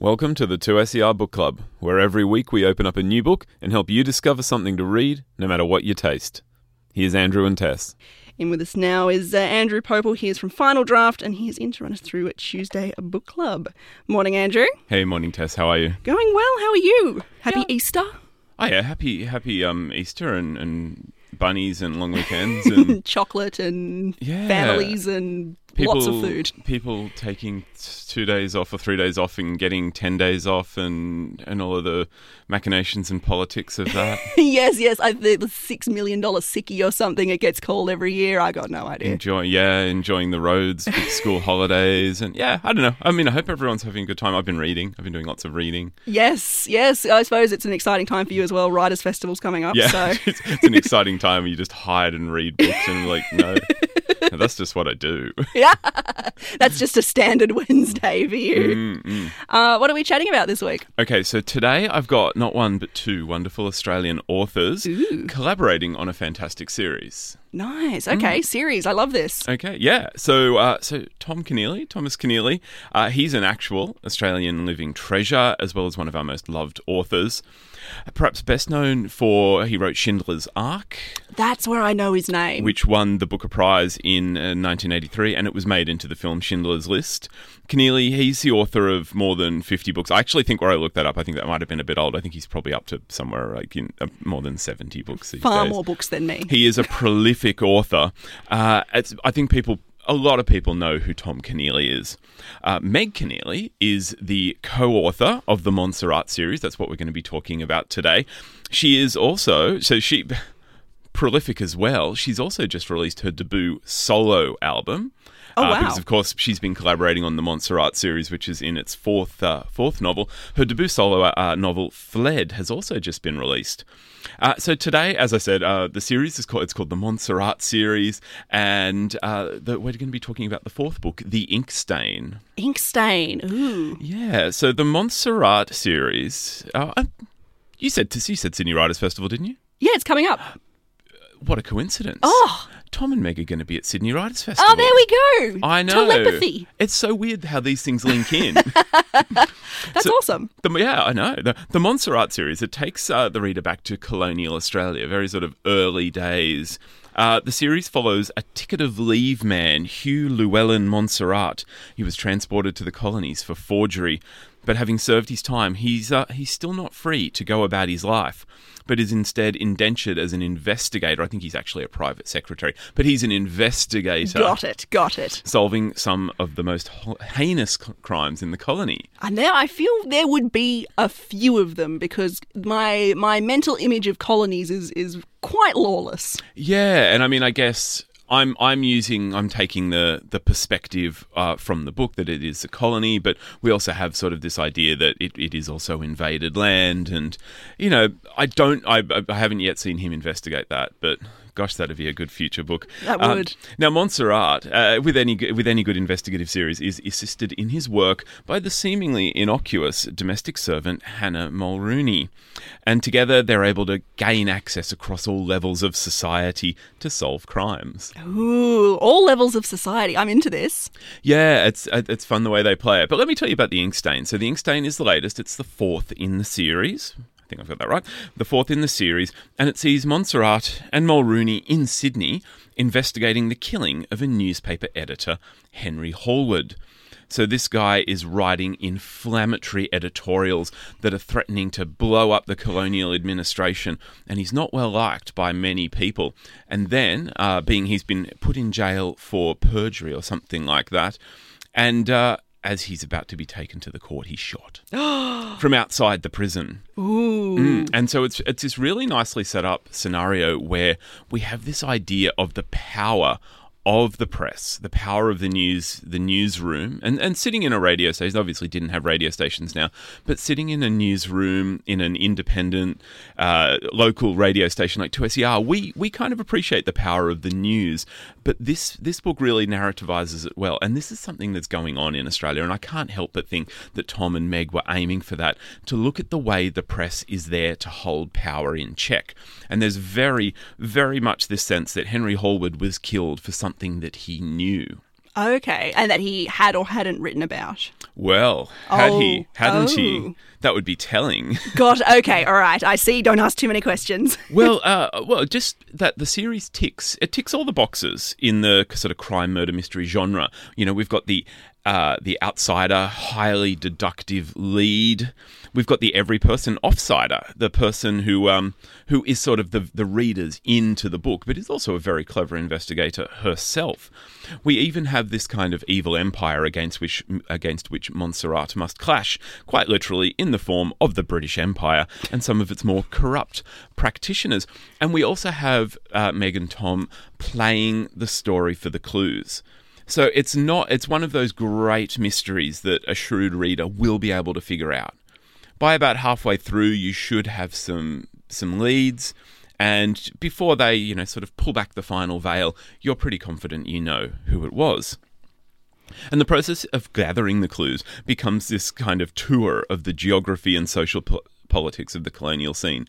Welcome to the 2SER Book Club, where every week we open up a new book and help you discover something to read, no matter what your taste. Here's Andrew and Tess. In with us now is uh, Andrew Popel. He is from Final Draft and he is in to run us through at Tuesday Book Club. Morning, Andrew. Hey, morning, Tess. How are you? Going well. How are you? Happy Easter. Oh yeah, happy happy um Easter and, and bunnies and long weekends and Chocolate and Yeah. families and people lots of food. people taking t- two days off or three days off and getting ten days off and and all of the machinations and politics of that. yes, yes. I, the, the six million dollar sickie or something it gets called every year. I got no idea. Enjoy, yeah, enjoying the roads, big school holidays, and yeah, I don't know. I mean, I hope everyone's having a good time. I've been reading. I've been doing lots of reading. Yes, yes. I suppose it's an exciting time for you as well. Writers' Festival's coming up. Yeah, So it's, it's an exciting time. You just hide and read books, and like, no, that's just what I do. yeah, that's just a standard Wednesday for you. Mm-mm. Uh, what are we chatting about this week? Okay, so today I've got not one but two wonderful Australian authors Ooh. collaborating on a fantastic series. Nice. Mm. Okay, series. I love this. Okay, yeah. So, uh, so Tom Keneally, Thomas Keneally, uh, he's an actual Australian living treasure, as well as one of our most loved authors. Perhaps best known for he wrote Schindler's Ark, That's where I know his name. which won the Booker Prize in uh, 1983, and it was made into the film Schindler's List. Keneally, he's the author of more than 50 books. I actually think where I looked that up, I think that might have been a bit old. I think he's probably up to somewhere like in uh, more than 70 books Far days. more books than me. He is a prolific author. Uh, I think people, a lot of people know who Tom Keneally is. Uh, Meg Keneally is the co-author of the Monsarrat series. That's what we're going to be talking about today. She is also so she prolific as well. She's also just released her debut solo album. Oh, uh, wow. Because of course she's been collaborating on the Monsarrat series, which is in its fourth uh, fourth novel. Her debut solo uh, novel "Fled" has also just been released. Uh, so today, as I said, uh, the series is called it's called the Monsarrat series, and uh, the, we're going to be talking about the fourth book, "The Ink Stain." Ink stain. Ooh. Yeah, so the Monsarrat series. Uh, uh, you said you said Sydney Writers Festival, didn't you? Yeah, it's coming up. What a coincidence! Oh. Tom and Meg are going to be at Sydney Writers Festival. Oh, there we go. I know. Telepathy. It's so weird how these things link in. That's So- awesome. The, yeah, I know. The, the Monsarrat series, it takes uh, the reader back to colonial Australia, very sort of early days. Uh, the series follows a ticket of leave man, Hugh Llewelyn Monsarrat. He was transported to the colonies for forgery, but having served his time, he's, uh, he's still not free to go about his life, but is instead indentured as an investigator. I think he's actually a private secretary, but he's an investigator Got it. Got it. solving some of the most heinous crimes in the colony. And now I feel there would be a few of them because my my mental image of colonies is is quite lawless. Yeah, and I mean, I guess I'm I'm using I'm taking the the perspective uh, from the book that it is a colony, but we also have sort of this idea that it, it is also invaded land, and you know, I don't I, I haven't yet seen him investigate that, but. Gosh, that'd be a good future book. That Um, would. now, Monsarrat, uh, with any with any good investigative series, is assisted in his work by the seemingly innocuous domestic servant Hannah Mulrooney, and together they're able to gain access across all levels of society to solve crimes. Ooh, all levels of society. I'm into this. Yeah, it's uh, it's fun the way they play it. But let me tell you about the Inkstain. So the Inkstain is the latest. It's the fourth in the series. I think I've got that right. The fourth in the series, and it sees Monsarrat and Mulrooney in Sydney investigating the killing of a newspaper editor, Henry Hallward. So this guy is writing inflammatory editorials that are threatening to blow up the colonial administration, and he's not well liked by many people. And then, uh, being he's been put in jail for perjury or something like that, and uh, as he's about to be taken to the court, he's shot from outside the prison. Ooh. Mm, And so it's it's this really nicely set up scenario where we have this idea of the power of the press, the power of the news, the newsroom, and, and sitting in a radio station. Obviously, didn't have radio stations now, but sitting in a newsroom in an independent uh, local radio station like 2SER, we we kind of appreciate the power of the news. But this this book really narrativizes it well, and this is something that's going on in Australia. And I can't help but think that Tom and Meg were aiming for that to look at the way the press is there to hold power in check. And there's very very much this sense that Henry Hallward was killed for something that he knew. Okay, and that he had or hadn't written about. Well, had Oh, he, hadn't he? oh. That would be telling. God, okay, all right. I see. Don't ask too many questions. well, uh, well, just that the series ticks. It ticks all the boxes in the sort of crime, murder, mystery genre. You know, we've got the uh, the outsider, highly deductive lead. We've got the every person offsider, the person who um, who is sort of the the readers into the book, but is also a very clever investigator herself. We even have this kind of evil empire against which against which Monsarrat must clash, quite literally in the form of the British Empire and some of its more corrupt practitioners. And we also have uh, Meg and Tom playing the story for the clues. So it's not it's one of those great mysteries that a shrewd reader will be able to figure out. By about halfway through you should have some some leads and before they, you know, sort of pull back the final veil, you're pretty confident you know who it was. And the process of gathering the clues becomes this kind of tour of the geography and social politics of the colonial scene.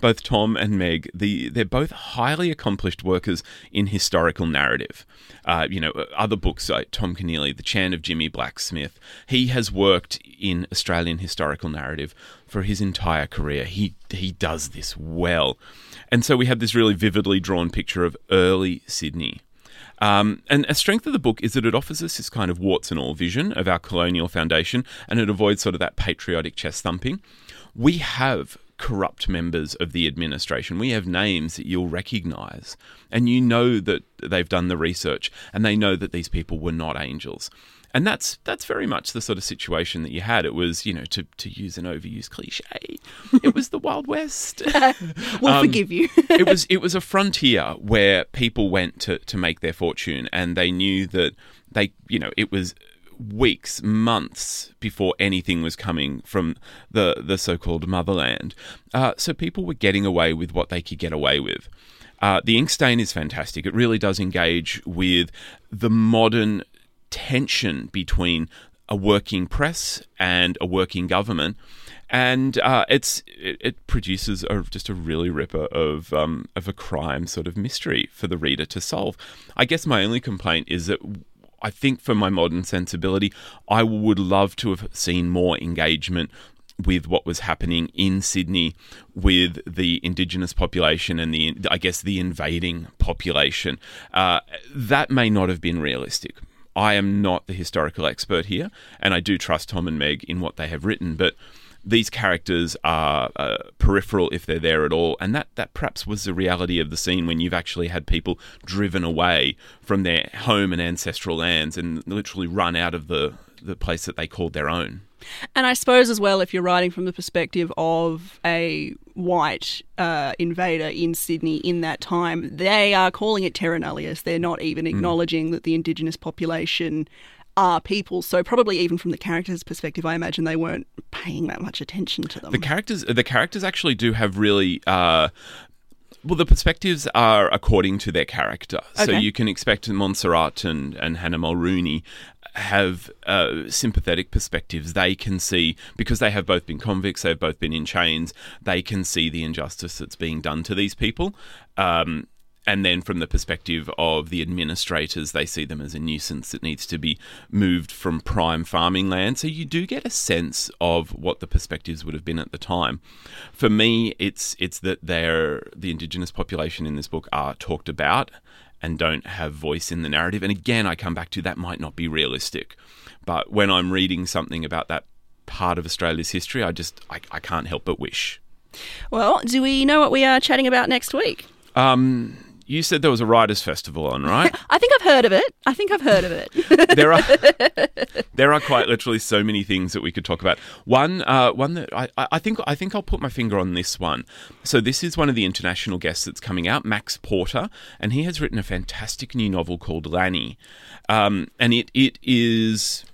Both Tom and Meg, the, they're both highly accomplished workers in historical narrative. Uh, you know, other books like Tom Keneally, The Chant of Jimmy Blacksmith, he has worked in Australian historical narrative for his entire career. He he does this well. And so we have this really vividly drawn picture of early Sydney. Um, and a strength of the book is that it offers us this kind of warts and all vision of our colonial foundation, and it avoids sort of that patriotic chest thumping. We have corrupt members of the administration. We have names that you'll recognise, and you know that they've done the research, and they know that these people were not angels. And that's that's very much the sort of situation that you had. It was, you know, to, to use an overused cliche, it was the Wild West. We'll Um, forgive you. it was it was a frontier where people went to, to make their fortune and they knew that they you know it was weeks months before anything was coming from the the so-called motherland. Uh, so people were getting away with what they could get away with. Uh, the ink stain is fantastic. It really does engage with the modern tension between a working press and a working government. And uh, it's it, it produces a, just a really ripper of um, of a crime sort of mystery for the reader to solve. I guess my only complaint is that I think for my modern sensibility, I would love to have seen more engagement with what was happening in Sydney with the indigenous population and the I guess the invading population. Uh, that may not have been realistic. I am not the historical expert here, and I do trust Tom and Meg in what they have written, but these characters are uh, peripheral if they're there at all, and that, that perhaps was the reality of the scene when you've actually had people driven away from their home and ancestral lands and literally run out of the, the place that they called their own. And I suppose as well, if you're writing from the perspective of a white uh, invader in Sydney in that time, they are calling it terra nullius. They're not even acknowledging that the indigenous population are people. So probably even from the characters' perspective, I imagine they weren't paying that much attention to them. The characters, the characters actually do have really. Uh, well, the perspectives are according to their character. So you can expect that Monsarrat and, and Hannah Mulrooney have uh, sympathetic perspectives. They can see, because they have both been convicts, they've both been in chains, they can see the injustice that's being done to these people. Um, and then from the perspective of the administrators, they see them as a nuisance that needs to be moved from prime farming land. So you do get a sense of what the perspectives would have been at the time. For me, it's it's that they're the indigenous population in this book are talked about and don't have voice in the narrative. And again, I come back to that might not be realistic. But when I'm reading something about that part of Australia's history, I just I, I can't help but wish. well, do we know what we are chatting about next week? Um, you said there was a writers' festival on, right? I think I've heard of it. I think I've heard of it. there are there are quite literally so many things that we could talk about. One uh, one that I, I think I think I'll put my finger on this one. So this is one of the international guests that's coming out, Max Porter, and he has written a fantastic new novel called Lanny, um, and it it is.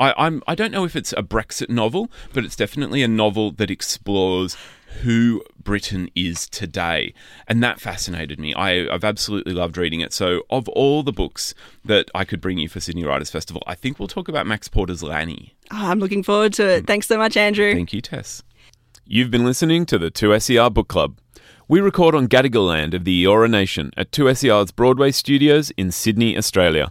I, I'm I don't know if it's a Brexit novel, but it's definitely a novel that explores who Britain is today, and that fascinated me. I, I've absolutely loved reading it. So, of all the books that I could bring you for Sydney Writers Festival, I think we'll talk about Max Porter's Lanny. Oh, I'm looking forward to it. Thanks so much, Andrew. Thank you, Tess. You've been listening to the 2SER Book Club. We record on Gadigal land of the Eora Nation at 2SER's Broadway studios in Sydney, Australia.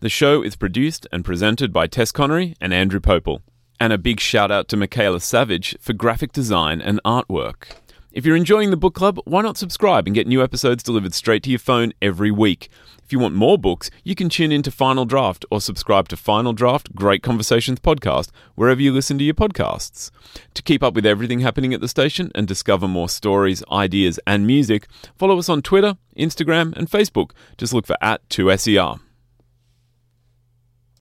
The show is produced and presented by Tess Connery and Andrew Popel. And a big shout out to Michaela Savage for graphic design and artwork. If you're enjoying the book club, why not subscribe and get new episodes delivered straight to your phone every week? If you want more books, you can tune into Final Draft or subscribe to Final Draft Great Conversations podcast wherever you listen to your podcasts. To keep up with everything happening at the station and discover more stories, ideas, and music, follow us on Twitter, Instagram, and Facebook. Just look for at 2SER.